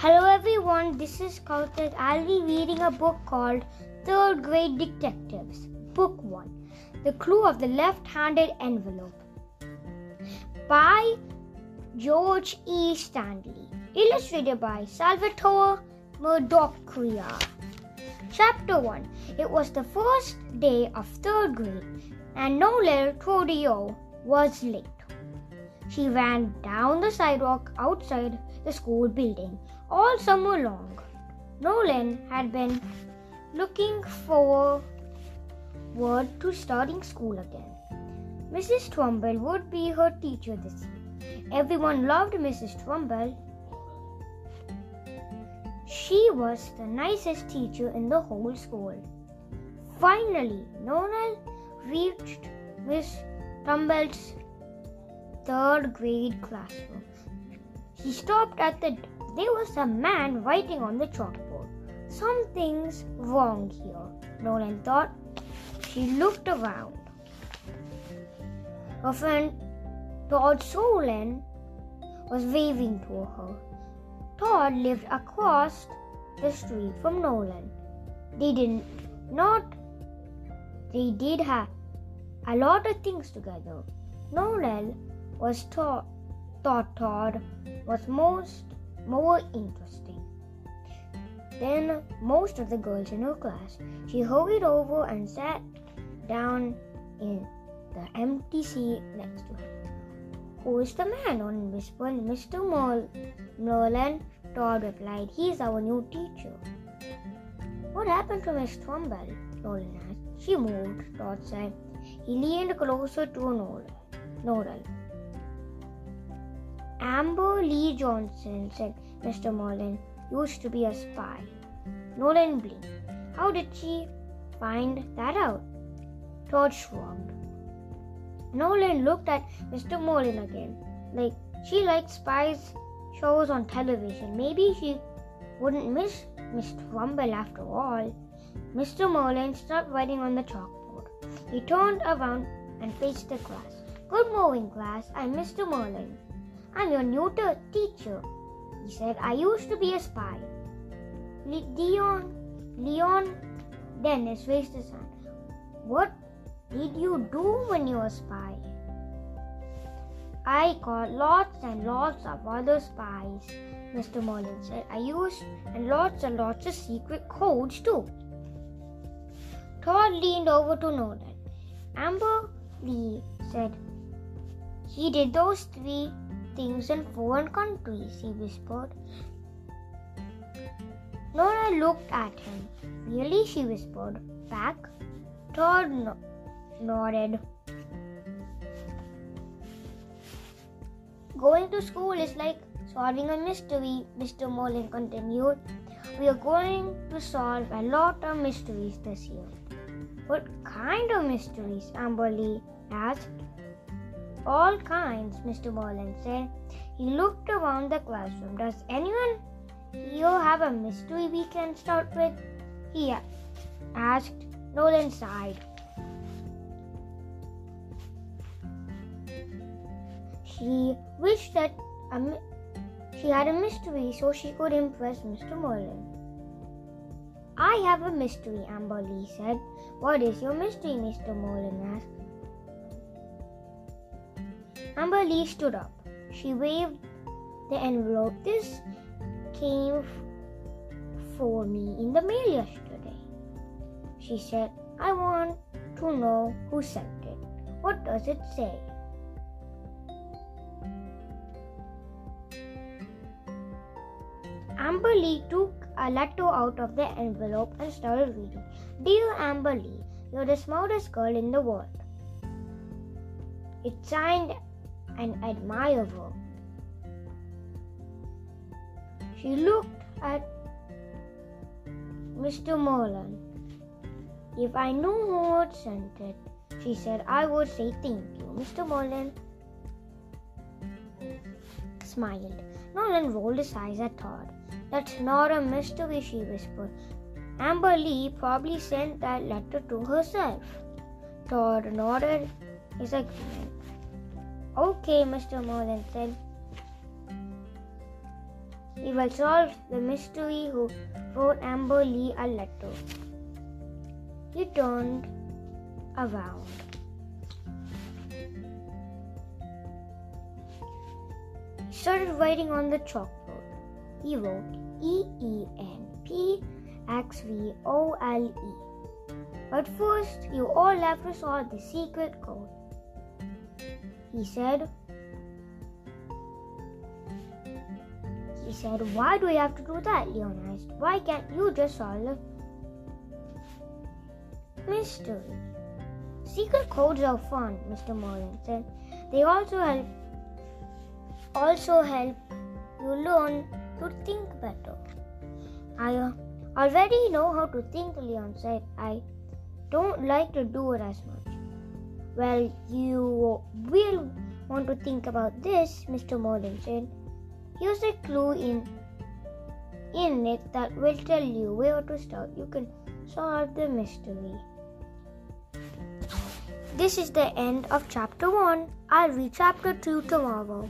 Hello everyone, this is Kautik. I'll be reading a book called Third Grade Detectives, Book 1 The Clue of the Left Handed Envelope by George E. Stanley, illustrated by Salvatore Murdocca. Chapter 1 It was the first day of third grade, and Noelle Trudeau was late. She ran down the sidewalk outside the school building all summer long. Nolan had been looking forward to starting school again. Mrs. Trumbull would be her teacher this year. Everyone loved Mrs. Trumbull. She was the nicest teacher in the whole school. Finally, Nolan reached Miss Trumbull's third grade classroom. He stopped at the. There was a man writing on the chalkboard. Something's wrong here, Nolan thought. She looked around. Her friend Todd Sloan was waving to her. Todd lived across the street from Nolan. They did not they did have a lot of things together. Nolan was taught, thought Todd was most more interesting than most of the girls in her class. She hurried over and sat down in the empty seat next to him. Who is the man? Nolan whispered. Mr. Nolan, Todd replied. He's our new teacher. What happened to Miss Trumbull? Nolan asked. She moved, Todd said. He leaned closer to Nolan. Nolan. Amber Lee Johnson, said Mr. Nolan, used to be a spy. Nolan blinked. How did she find that out? Todd shrugged. Nolan looked at Mr. Nolan again. Like, she likes spies shows on television. Maybe she wouldn't miss Miss Trumbull after all. Mr. Nolan stopped writing on the chalkboard. He turned around and faced the class. Good morning, class. I'm Mr. Nolan. I'm your new teacher, he said. I used to be a spy. Leon, Leon Dennis raised his hand. What did you do when you were a spy? I caught lots and lots of other spies, Mr. Merlin said. I used and lots and lots of secret codes too. Todd leaned over to Nolan. Amber Lee said, He did those three things in foreign countries, he whispered. Nora looked at him. Really? she whispered back. Todd no- nodded. Going to school is like solving a mystery, Mr. Molin continued. We are going to solve a lot of mysteries this year. What kind of mysteries? Amber Lee asked. All kinds, Mr. Merlin said. He looked around the classroom. Does anyone here have a mystery we can start with? He asked. Nolan sighed. She wished that a, she had a mystery so she could impress Mr. Merlin. I have a mystery, Amber Lee said. What is your mystery? Mr. Merlin asked. Amber Lee stood up. She waved the envelope. This came for me in the mail yesterday. She said, I want to know who sent it. What does it say? Amber Lee took a letter out of the envelope and started reading. Dear Amber Lee, you're the smartest girl in the world. It's signed and admirable. She looked at Mr. Merlin. If I knew who had sent it, she said, I would say thank you. Mr. Merlin smiled. Nolan rolled his eyes at Todd. That's not a mystery, she whispered. Amber Lee probably sent that letter to herself. Todd nodded his agreement. Okay, Mr. Merlin said. we will solve the mystery who wrote Amber Lee a letter. He turned around. He started writing on the chalkboard. He wrote E E N P X V O L E. But first, you all have to solve the secret code. He said, He said, Why do we have to do that? Leon asked. Why can't you just solve the mystery? Secret codes are fun, Mr. Merlin said. They also help also help you learn to think better. I uh, already know how to think, Leon said. I don't like to do it as much. Well, you will want to think about this, Mr. Merlin said. Here's a clue in in it that will tell you where to start. You can solve the mystery. This is the end of chapter 1. I'll read chapter 2 tomorrow.